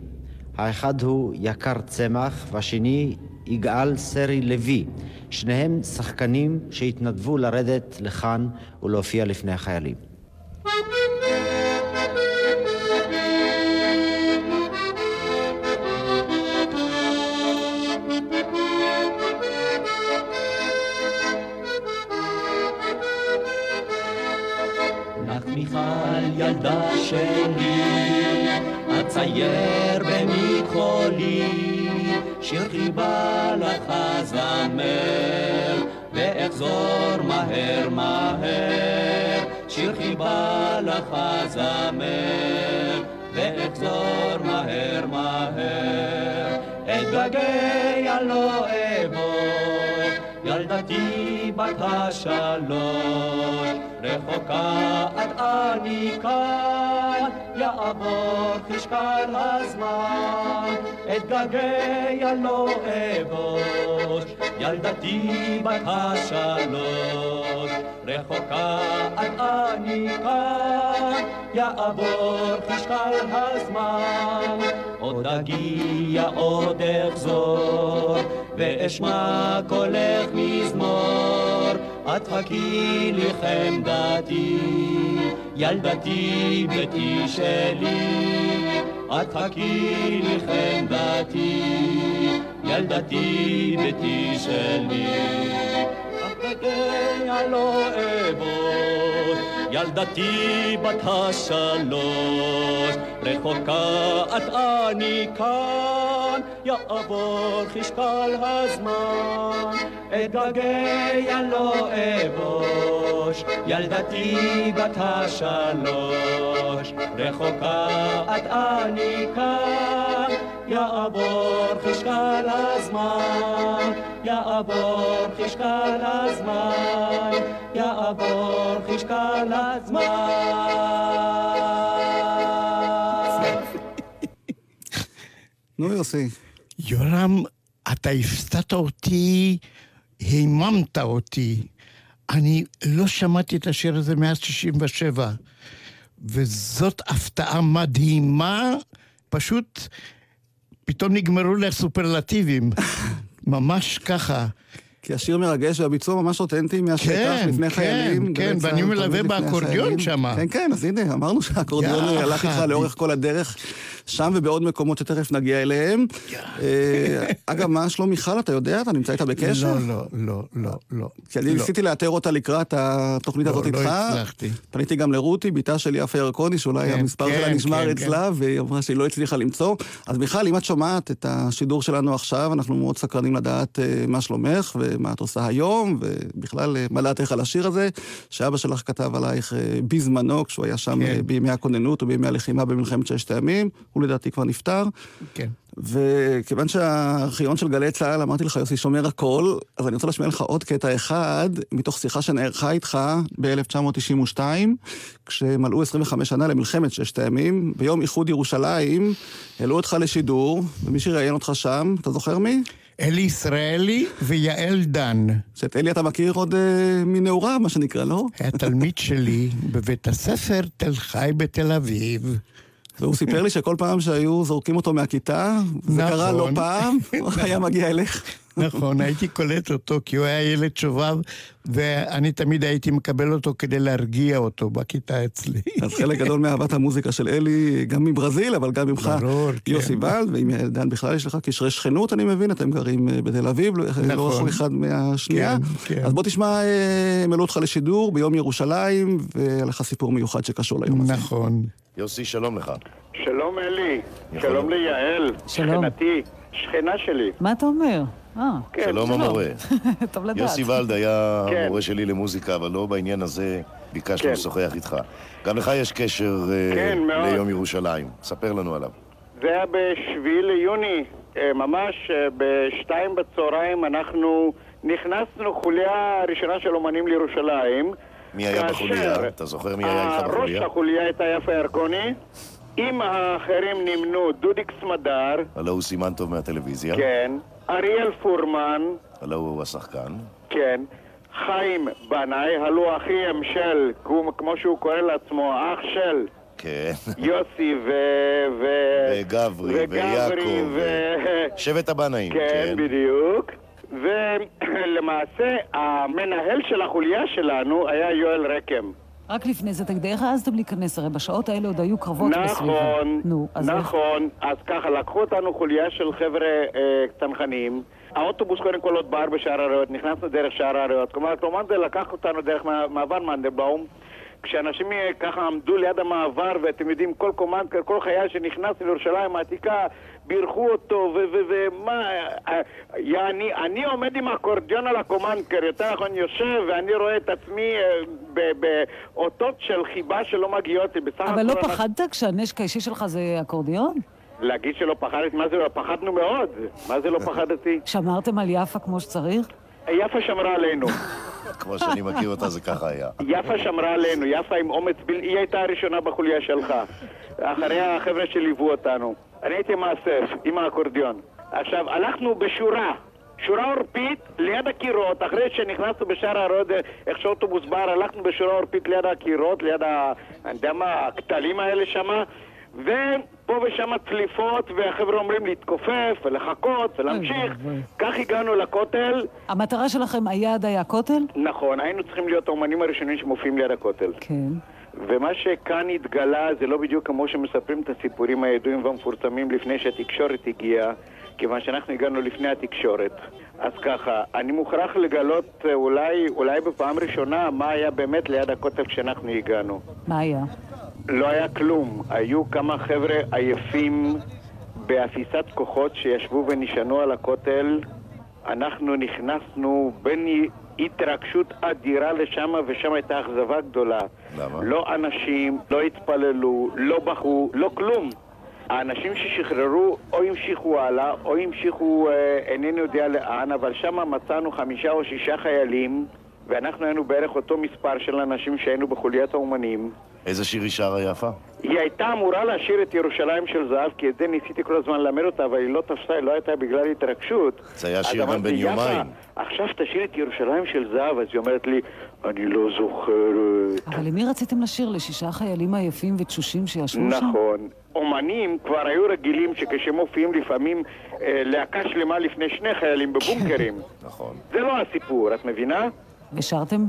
האחד הוא יקר צמח והשני יגאל סרי לוי. שניהם שחקנים שהתנדבו לרדת לכאן ולהופיע לפני החיילים. מיכל ילדה שלי, אצייר במכחולי, שיר חיבה לך זמר, ואחזור מהר מהר, שיר חיבה לך זמר, ואחזור מהר מהר, אתגעגע לא אבוא, ילדתי בת השלוש, רחוקה את אני כאן, יעבור חשקל הזמן, אתגעגע לא אבוש, ילדתי בת השלוש, רחוקה את אני כאן, יעבור חשקל הזמן, עוד אגיע עוד אחזור, ואשמע קולך מזמור, את חכי לי חמדתי, ילדתי ביתי שלי, את חכי לי חמדתי, ילדתי ביתי שלי. אתגעגע לא אבוש, ילדתי בת השלוש, רחוקה את אני כאן, יעבור חשקל הזמן, אתגעגע לא אבוש, ילדתי בת השלוש, רחוקה את אני כאן, יעבור חשקל הזמן, יעבור חשקל הזמן, יעבור חשקל הזמן. נו יוסי. יורם, אתה הפתעת אותי, היממת אותי. אני לא שמעתי את השיר הזה מאז 67, וזאת הפתעה מדהימה, פשוט פתאום נגמרו לי הסופרלטיבים. ממש ככה. כי השיר מרגש והביצוע ממש אותנטי מהשטח, כן, לפני כן, חיילים. כן, גלי ואני צה"ל, מלווה באקורדיון. שמה. כן, כן, אז הנה, אמרנו שהאקורדיון. הלך איתך לאורך כל הדרך, שם ובעוד מקומות שתכף נגיע אליהם. אה, אגב, מה שלום מיכל, אתה יודע? אתה נמצא איתה בקשר? לא, לא, לא, לא, לא. כי אני לא. ניסיתי לאתר אותה לקראת התוכנית לא, הזאת לא איתך. הצלחתי. פניתי גם לרותי, בתה של יפה ירקוני, שאולי כן, המספר כן, שלה נשמר כן, אצלה, והיא אמרה שהיא לא הצליחה למצוא. אז מיכל, אם את שומעת את השידור שלנו עכשיו, אנחנו מאוד סקרנים לדעת אה, מה שלומך, ומה את עושה היום, ובכלל, אה, מה דעתך על השיר הזה, שאבא שלך כתב עלייך בזמנו, כשהוא היה שם בימי הכוננות ובימי הלחימה במלחמת ששת הימים, הוא לדעתי כבר נפטר. כן. וכיוון שהארכיון של גלי צה"ל, אמרתי לך, יוסי, שומר הכל, אז אני רוצה להשמיע לך עוד קטע אחד, מתוך שיחה שנערכה איתך ב-1992, כשמלאו 25 שנה למלחמת ששת הימים, ביום איחוד ירושלים, העלו אותך לשידור, ומי שראיין אותך שם, אתה זוכר מי? אלי ישראלי ויעל דן. שאת אלי אתה מכיר עוד אה, מנעוריו, מה שנקרא, לא? היה תלמיד שלי בבית הספר תל חי בתל אביב. והוא סיפר לי שכל פעם שהיו זורקים אותו מהכיתה, זה נכון. קרה לא פעם, הוא היה מגיע אליך. נכון, הייתי קולט אותו כי הוא היה ילד שובב, ואני תמיד הייתי מקבל אותו כדי להרגיע אותו בכיתה אצלי. אז חלק גדול מאהבת המוזיקה של אלי, גם מברזיל, אבל גם ממך, ברור, כן. יוסי בלד, ועם יעל דן בכלל יש לך קשרי שכנות, אני מבין, אתם גרים אה, בתל אביב, לא נכון. רחוק אחד מהשנייה. כן, כן. אז בוא תשמע, אה, הם העלו אותך לשידור ביום ירושלים, והיה לך סיפור מיוחד שקשור ליום הזה. נכון. יוסי, שלום לך. שלום אלי, שלום ליעל, שלום. שכנתי, שכנה שלי. מה אתה אומר? אה, כן, שלום המורה. טוב לדעת. יוסי ולד היה כן. המורה שלי למוזיקה, אבל לא בעניין הזה ביקשנו כן. לשוחח איתך. גם לך יש קשר אה, כן, מאוד. ליום ירושלים. ספר לנו עליו. זה היה בשביעי ליוני, אה, ממש בשתיים בצהריים אנחנו נכנסנו חוליה ראשונה של אומנים לירושלים מי היה בחוליה? אתה זוכר מי היה איתך ראש בחוליה? החוליה הייתה יפה ירקוני, עם האחרים נמנו דודיק סמדר, הלו הוא סימן טוב מהטלוויזיה. כן, אריאל פורמן, הלו הוא השחקן. כן, חיים בנאי, הלוא אחיהם של, כמו- שהוא קורא לעצמו, אח של כן. יוסי ו... ו... וגברי, וגברי ויעקב, ו... שבט הבנאים, כן, כן. בדיוק. ולמעשה, המנהל של החוליה שלנו היה יואל רקם. רק לפני זה, תגיד, איך העזתם להיכנס? הרי בשעות האלה עוד היו קרבות בסביבה. נכון, נו, אז איך? נכון. אז ככה, לקחו אותנו חוליה של חבר'ה אה, צנחנים. האוטובוס קודם כל עוד בער בשער הריאות, נכנסנו דרך שער הריאות. כלומר, קלומנדל לקח אותנו דרך מע- מעבר מנדלבאום. כשאנשים אה, ככה עמדו ליד המעבר, ואתם יודעים, כל קומנדקר, כל חייל שנכנס לירושלים העתיקה, בירכו אותו, ומה... יעני, אני עומד עם אקורדיון על הקומנדקר, יותר נכון יושב, ואני רואה את עצמי אה, ב- באותות של חיבה שלא מגיעות לי. בסך אבל לא הכל פחדת כשהנשק האישי שלך זה אקורדיון? להגיד שלא פחדת, מה זה לא? פחדנו מאוד. מה זה לא פחדתי? שמרתם על יפה כמו שצריך? יפה שמרה עלינו. כמו שאני מכיר אותה, זה ככה היה. יפה שמרה עלינו, יפה עם אומץ. היא הייתה הראשונה בחוליה שלך. אחריה החבר'ה שליוו אותנו. אני הייתי מאסף עם האקורדיון. עכשיו, הלכנו בשורה. שורה עורפית ליד הקירות, אחרי שנכנסנו בשער הרוד, איך שאוטובוס בר, הלכנו בשורה עורפית ליד הקירות, ליד ה... אני יודע מה, הכתלים האלה שמה, ופה ושם צליפות, והחבר'ה אומרים להתכופף ולחכות ולהמשיך. כך הגענו לכותל. המטרה שלכם, היעד היה הכותל? נכון, היינו צריכים להיות האומנים הראשונים שמופיעים ליד הכותל. כן. ומה שכאן התגלה זה לא בדיוק כמו שמספרים את הסיפורים הידועים והמפורסמים לפני שהתקשורת הגיעה, כיוון שאנחנו הגענו לפני התקשורת. אז ככה, אני מוכרח לגלות אה, אולי, אולי בפעם ראשונה מה היה באמת ליד הכותל כשאנחנו הגענו. מה היה? לא היה כלום. היו כמה חבר'ה עייפים באפיסת כוחות שישבו ונשענו על הכותל. אנחנו נכנסנו בין התרגשות אדירה לשם, ושם הייתה אכזבה גדולה. למה? לא אנשים, לא התפללו, לא בכו, לא כלום. האנשים ששחררו או המשיכו הלאה, או המשיכו אה, אינני יודע לאן, אבל שם מצאנו חמישה או שישה חיילים, ואנחנו היינו בערך אותו מספר של אנשים שהיינו בחוליית האומנים. איזה שיר היא שרה יפה? היא הייתה אמורה לשיר את ירושלים של זהב, כי את זה ניסיתי כל הזמן ללמד אותה, אבל היא לא תפסה, היא לא הייתה בגלל התרגשות. זה היה שיר גם בן "יפה, יומיים. עכשיו תשאיר את ירושלים של זהב, אז היא אומרת לי, אני לא זוכרת. אבל למי רציתם לשיר? לשישה חיילים עייפים ותשושים שישבו שם? נכון. אומנים כבר היו רגילים שכשמופיעים לפעמים אה, להקה שלמה לפני שני חיילים בבונקרים. נכון. זה לא הסיפור, את מבינה? ושרתם?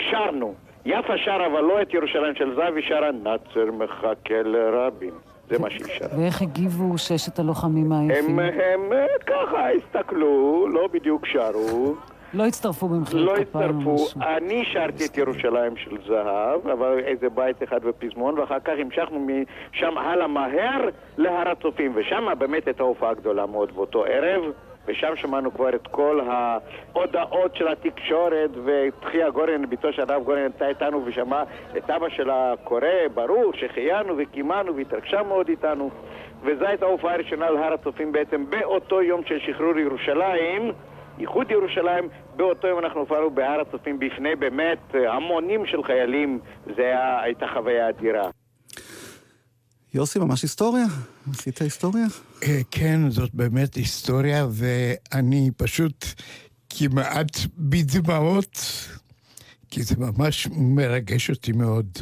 שרנו. יפה שרה, אבל לא את ירושלים של זהב, היא שרה נאצר מחכה לרבין. זה מה שהיא שרה. ואיך הגיבו ששת הלוחמים העייפים? הם, הם ככה הסתכלו, לא בדיוק שרו. לא הצטרפו במחיאות לא כפיים או הצטרפו. אני שרתי את ירושלים של זהב, אבל איזה בית אחד בפזמון, ואחר כך המשכנו משם הלאה מהר להר הצופים, ושם באמת הייתה הופעה גדולה מאוד באותו ערב. ושם שמענו כבר את כל ההודעות של התקשורת, ותחיה גורן, בתו של הרב גורן, הייתה איתנו ושמעה את אבא שלה קורא, ברוך, שהחיינו וקימנו והתרגשה מאוד איתנו. וזו הייתה ההופעה הראשונה על הר הצופים בעצם באותו יום של שחרור ירושלים. איחוד ירושלים, באותו יום אנחנו הופענו בהר הצופים בפני באמת המונים של חיילים, זו הייתה חוויה אדירה. יוסי, ממש היסטוריה? עשית היסטוריה? אה, כן, זאת באמת היסטוריה, ואני פשוט כמעט בדמעות, כי זה ממש מרגש אותי מאוד.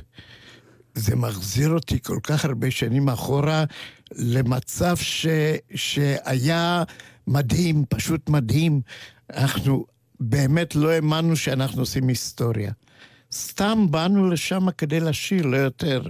זה מחזיר אותי כל כך הרבה שנים אחורה למצב ש, שהיה מדהים, פשוט מדהים. אנחנו באמת לא האמנו שאנחנו עושים היסטוריה. סתם באנו לשם כדי לשיר, לא יותר.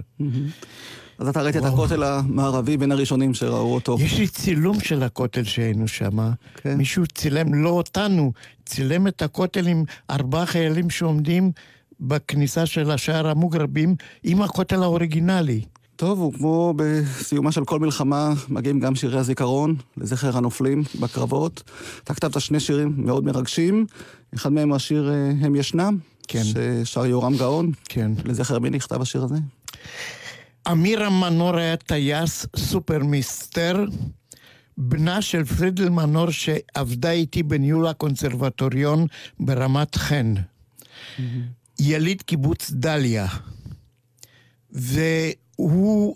אז אתה ראית את הכותל המערבי בין הראשונים שראו אותו. יש לי צילום של הכותל שהיינו שם. כן. מישהו צילם, לא אותנו, צילם את הכותל עם ארבעה חיילים שעומדים בכניסה של השער המוגרבים עם הכותל האוריגינלי. טוב, וכמו בסיומה של כל מלחמה, מגיעים גם שירי הזיכרון לזכר הנופלים בקרבות. אתה כתבת שני שירים מאוד מרגשים, אחד מהם השיר אה, "הם ישנם", כן. ששר יורם גאון. כן. לזכר מי נכתב השיר הזה? אמיר המנור היה טייס סופר מיסטר, בנה של פרידל מנור שעבדה איתי בניהול הקונסרבטוריון ברמת חן. יליד קיבוץ דליה. והוא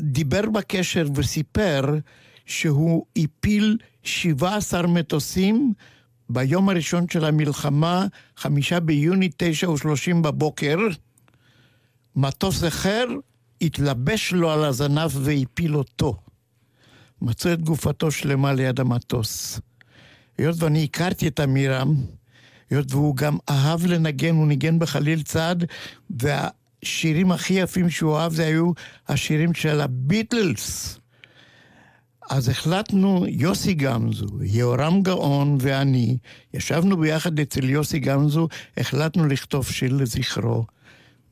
דיבר בקשר וסיפר שהוא הפיל 17 מטוסים ביום הראשון של המלחמה, חמישה ביוני, תשע ושלושים בבוקר. מטוס אחר התלבש לו על הזנב והפיל אותו. מצאו את גופתו שלמה ליד המטוס. היות ואני הכרתי את עמירם, היות והוא גם אהב לנגן, הוא ניגן בחליל צד, והשירים הכי יפים שהוא אהב זה היו השירים של הביטלס. אז החלטנו, יוסי גמזו, יהורם גאון ואני, ישבנו ביחד אצל יוסי גמזו, החלטנו לכתוב שיר לזכרו.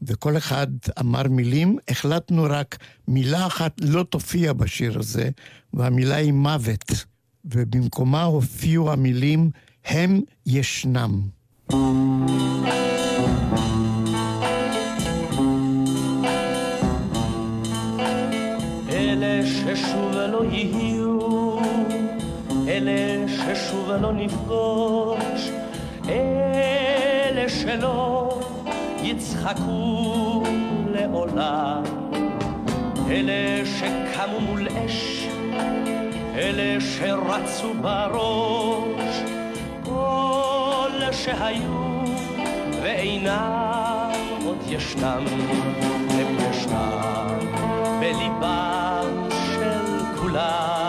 וכל אחד אמר מילים, החלטנו רק מילה אחת לא תופיע בשיר הזה, והמילה היא מוות. ובמקומה הופיעו המילים, הם ישנם. אלה ששוב לא יהיו, אלה ששוב לא נפגוש, אלה שלא יצחקו לעולם, אלה שקמו מול אש, אלה שרצו בראש, כל שהיו ואינם עוד ישנם, הם ישנם בליבם של כולם.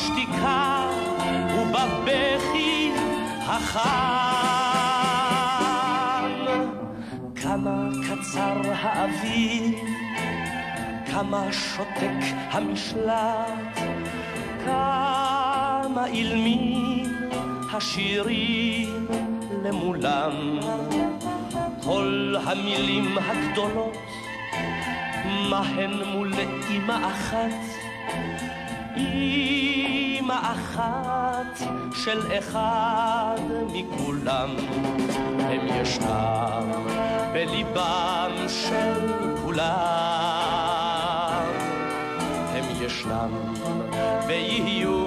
בשתיקה ובבכי החם. כמה קצר האביב כמה שותק המשלט, כמה אילמים השירים למולם. כל המילים הגדולות, מה הן מול אמא אחת? אמא אחת של אחד מכולם. הם ישנם בליבם של כולם. הם ישנם ויהיו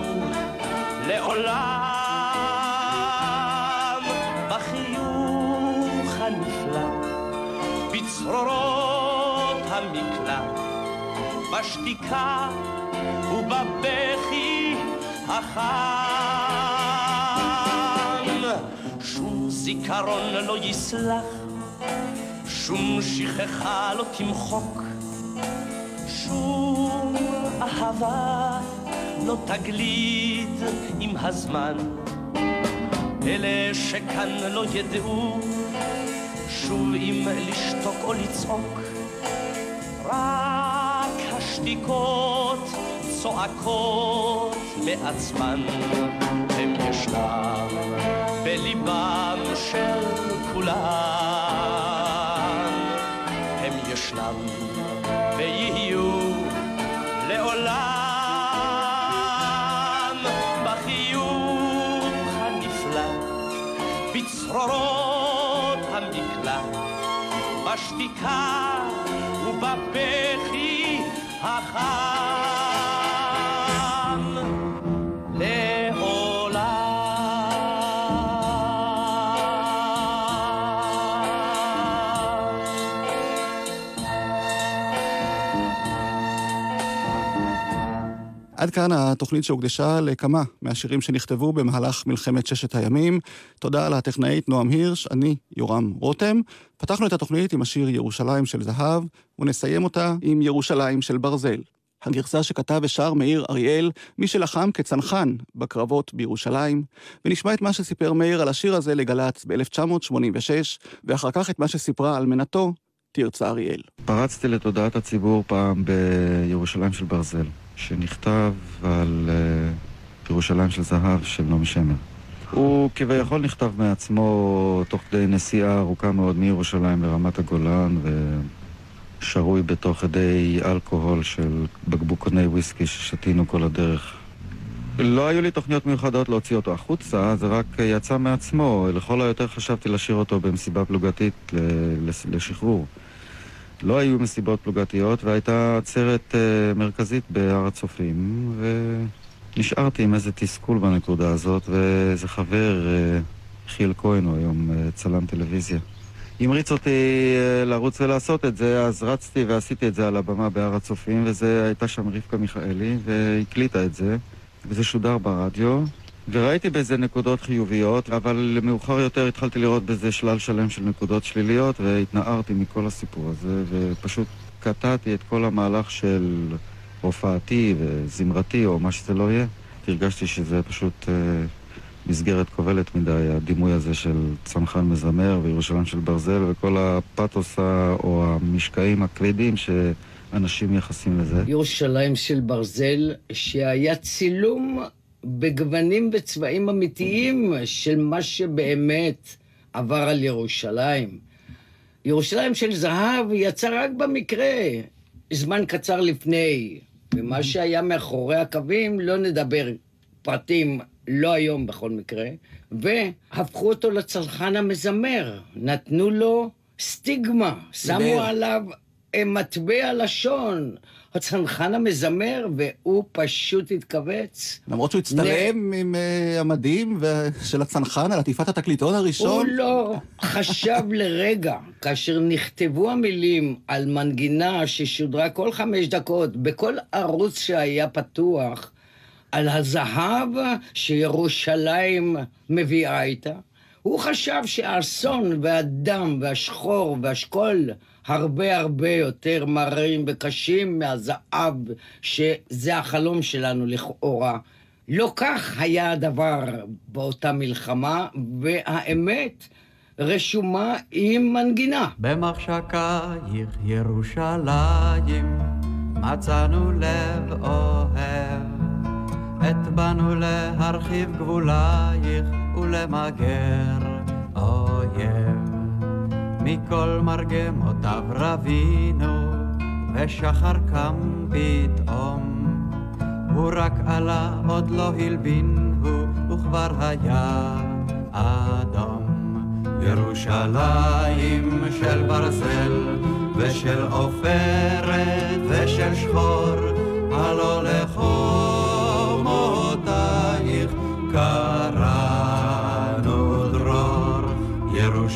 לעולם בחיוך הנפלא, בצרורות המקלט, בשתיקה ובבכי החם. שום זיכרון לא יסלח, שום שכחה לא תמחוק, שום אהבה לא תגליד עם הזמן. אלה שכאן לא ידעו שוב אם לשתוק או לצעוק, רק השתיקות צועקות מעצמן. הם ישנם בליבם של כולם. הם ישנם ויהיו לעולם בחיוך הנפלא, בצרורות המקלט, בשתיקה עד כאן התוכנית שהוקדשה לכמה מהשירים שנכתבו במהלך מלחמת ששת הימים. תודה לטכנאית נועם הירש, אני יורם רותם. פתחנו את התוכנית עם השיר ירושלים של זהב, ונסיים אותה עם ירושלים של ברזל. הגרסה שכתב ושר מאיר אריאל, מי שלחם כצנחן בקרבות בירושלים, ונשמע את מה שסיפר מאיר על השיר הזה לגל"צ ב-1986, ואחר כך את מה שסיפרה אלמנתו, תרצה אריאל. פרצתי לתודעת הציבור פעם בירושלים של ברזל, שנכתב על uh, ירושלים של זהב של נעמי שמר. הוא כביכול נכתב מעצמו תוך כדי נסיעה ארוכה מאוד מירושלים לרמת הגולן ושרוי בתוך כדי אלכוהול של בקבוקוני וויסקי ששתינו כל הדרך לא היו לי תוכניות מיוחדות להוציא אותו החוצה, זה רק יצא מעצמו. לכל היותר חשבתי לשיר אותו במסיבה פלוגתית לשחרור. לא היו מסיבות פלוגתיות, והייתה עצרת אה, מרכזית בהר הצופים, ונשארתי עם איזה תסכול בנקודה הזאת, ואיזה חבר, אה, חיל כהן, הוא היום אה, צלם טלוויזיה. המריץ אותי אה, לרוץ ולעשות את זה, אז רצתי ועשיתי את זה על הבמה בהר הצופים, וזה הייתה שם רבקה מיכאלי, והקליטה את זה, וזה שודר ברדיו, וראיתי בזה נקודות חיוביות, אבל מאוחר יותר התחלתי לראות בזה שלל שלם של נקודות שליליות, והתנערתי מכל הסיפור הזה, ופשוט קטעתי את כל המהלך של הופעתי וזמרתי, או מה שזה לא יהיה. הרגשתי שזה פשוט אה, מסגרת כובלת מדי, הדימוי הזה של צנחן מזמר וירושלים של ברזל, וכל הפתוס או המשקעים הכבדים שאנשים מייחסים לזה. ירושלים של ברזל, שהיה צילום בגוונים וצבעים אמיתיים של מה שבאמת עבר על ירושלים. ירושלים של זהב יצא רק במקרה, זמן קצר לפני, ומה שהיה מאחורי הקווים, לא נדבר פרטים, לא היום בכל מקרה, והפכו אותו לצרכן המזמר, נתנו לו סטיגמה, שמו. עליו אה, מטבע לשון, הצנחן המזמר, והוא פשוט התכווץ. למרות שהוא הצטלם עם אה, המדים ו- של הצנחן על עטיפת התקליטון הראשון. הוא לא חשב לרגע, כאשר נכתבו המילים על מנגינה ששודרה כל חמש דקות בכל ערוץ שהיה פתוח, על הזהב שירושלים מביאה איתה, הוא חשב שהאסון והדם והשחור והשכול הרבה הרבה יותר מרים וקשים מהזהב, שזה החלום שלנו לכאורה. לא כך היה הדבר באותה מלחמה, והאמת רשומה עם מנגינה. במחשקייך ירושלים מצאנו לב אוהב עת באנו להרחיב גבולייך ולמגר אויב מכל מרגמותיו רבינו ושחר קם פתאום. הוא רק עלה עוד לא הלבין הוא וכבר היה אדום. ירושלים של ברזל ושל עופרת ושל שחור, הלא לחומותייך קראנו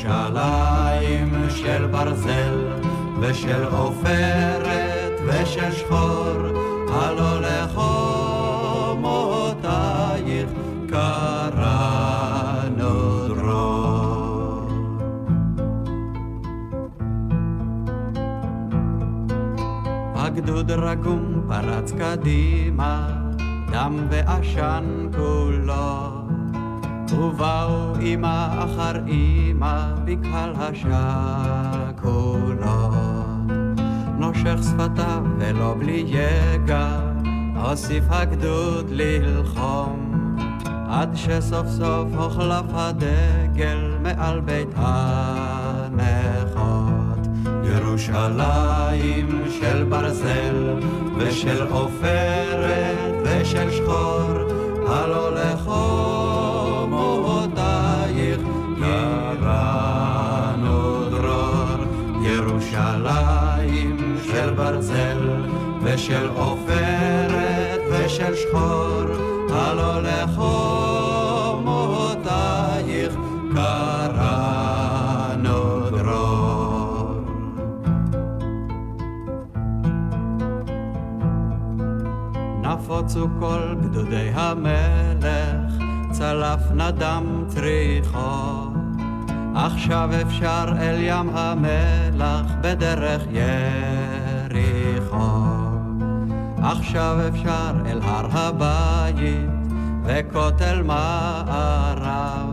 ירושלים של ברזל ושל עופרת ושל שחור, הלא לחומותייך קראנו דרור. הגדוד רגום פרץ קדימה, דם ועשן כולו. ובאו אמא אחר אמא בקהל השכולות. נושך שפתיו ולא בלי יגע, הוסיף הגדוד ללחום. עד שסוף סוף הוחלף הדגל מעל בית הנכות. ירושלים של ברזל ושל עופרת ושל שחור, הלא לחומותייך ושל עופרת ושל שחור, הלא לחומותייך קראנו דרור. נפוצו כל גדודי המלך, צלף נדם צריחו. עכשיו אפשר אל ים המלח בדרך יריחו. עכשיו אפשר אל הר הבית וכותל מערב.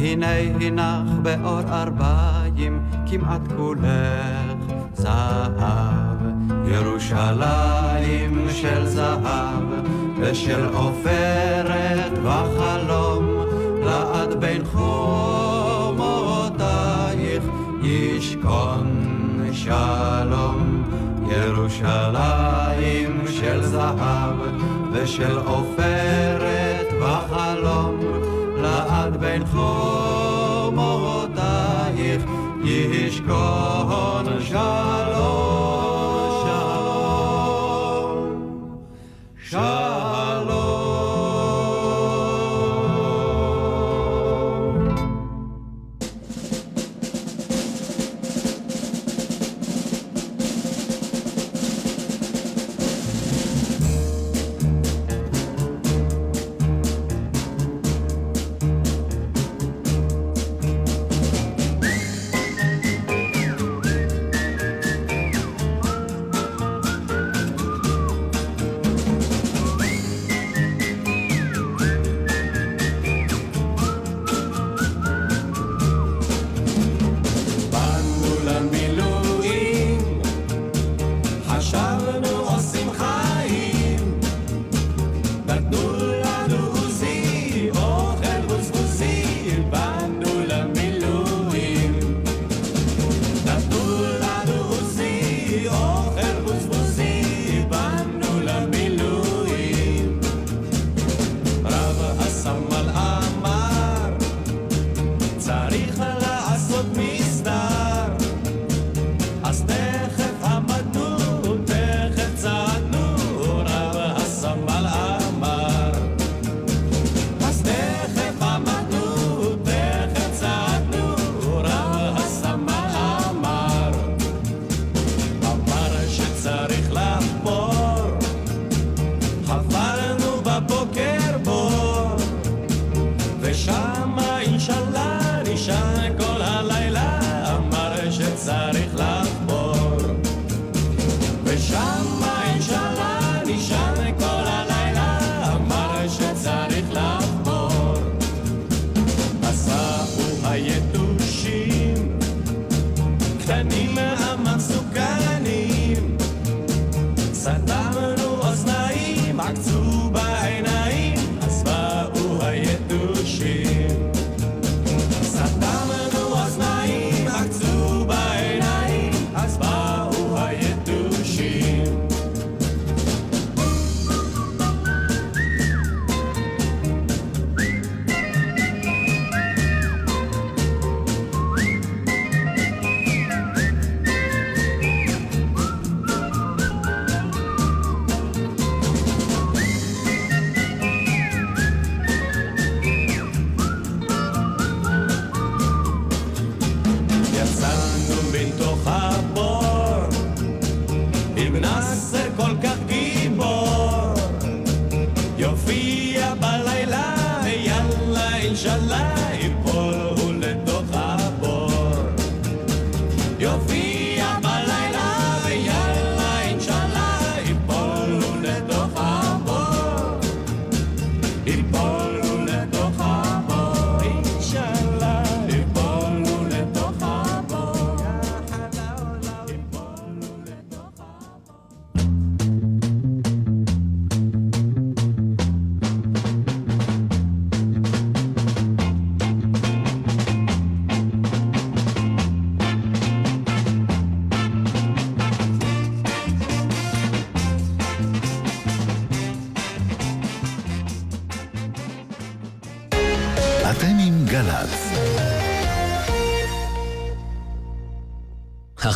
הנה הנך באור ארבעים כמעט כולך זהב. ירושלים של זהב ושל עופרת וחלום לעד בין חומותייך ישכון שלום. ירושלים של זהב ושל עופרת וחלום, לעד בין חומותייך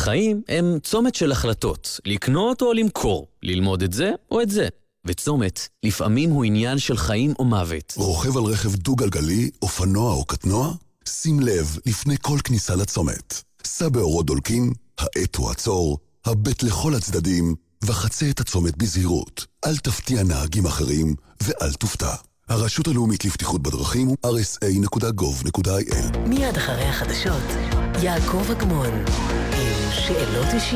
החיים הם צומת של החלטות, לקנות או למכור, ללמוד את זה או את זה. וצומת, לפעמים הוא עניין של חיים או מוות. רוכב על רכב דו-גלגלי, אופנוע או קטנוע? שים לב לפני כל כניסה לצומת. סע באורות דולקים, האט הוא עצור, הבט לכל הצדדים, וחצה את הצומת בזהירות. אל תפתיע נהגים אחרים, ואל תופתע. הרשות הלאומית לבטיחות בדרכים הוא rsa.gov.il מיד אחרי החדשות, יעקב אגמון, שאלות אישיות.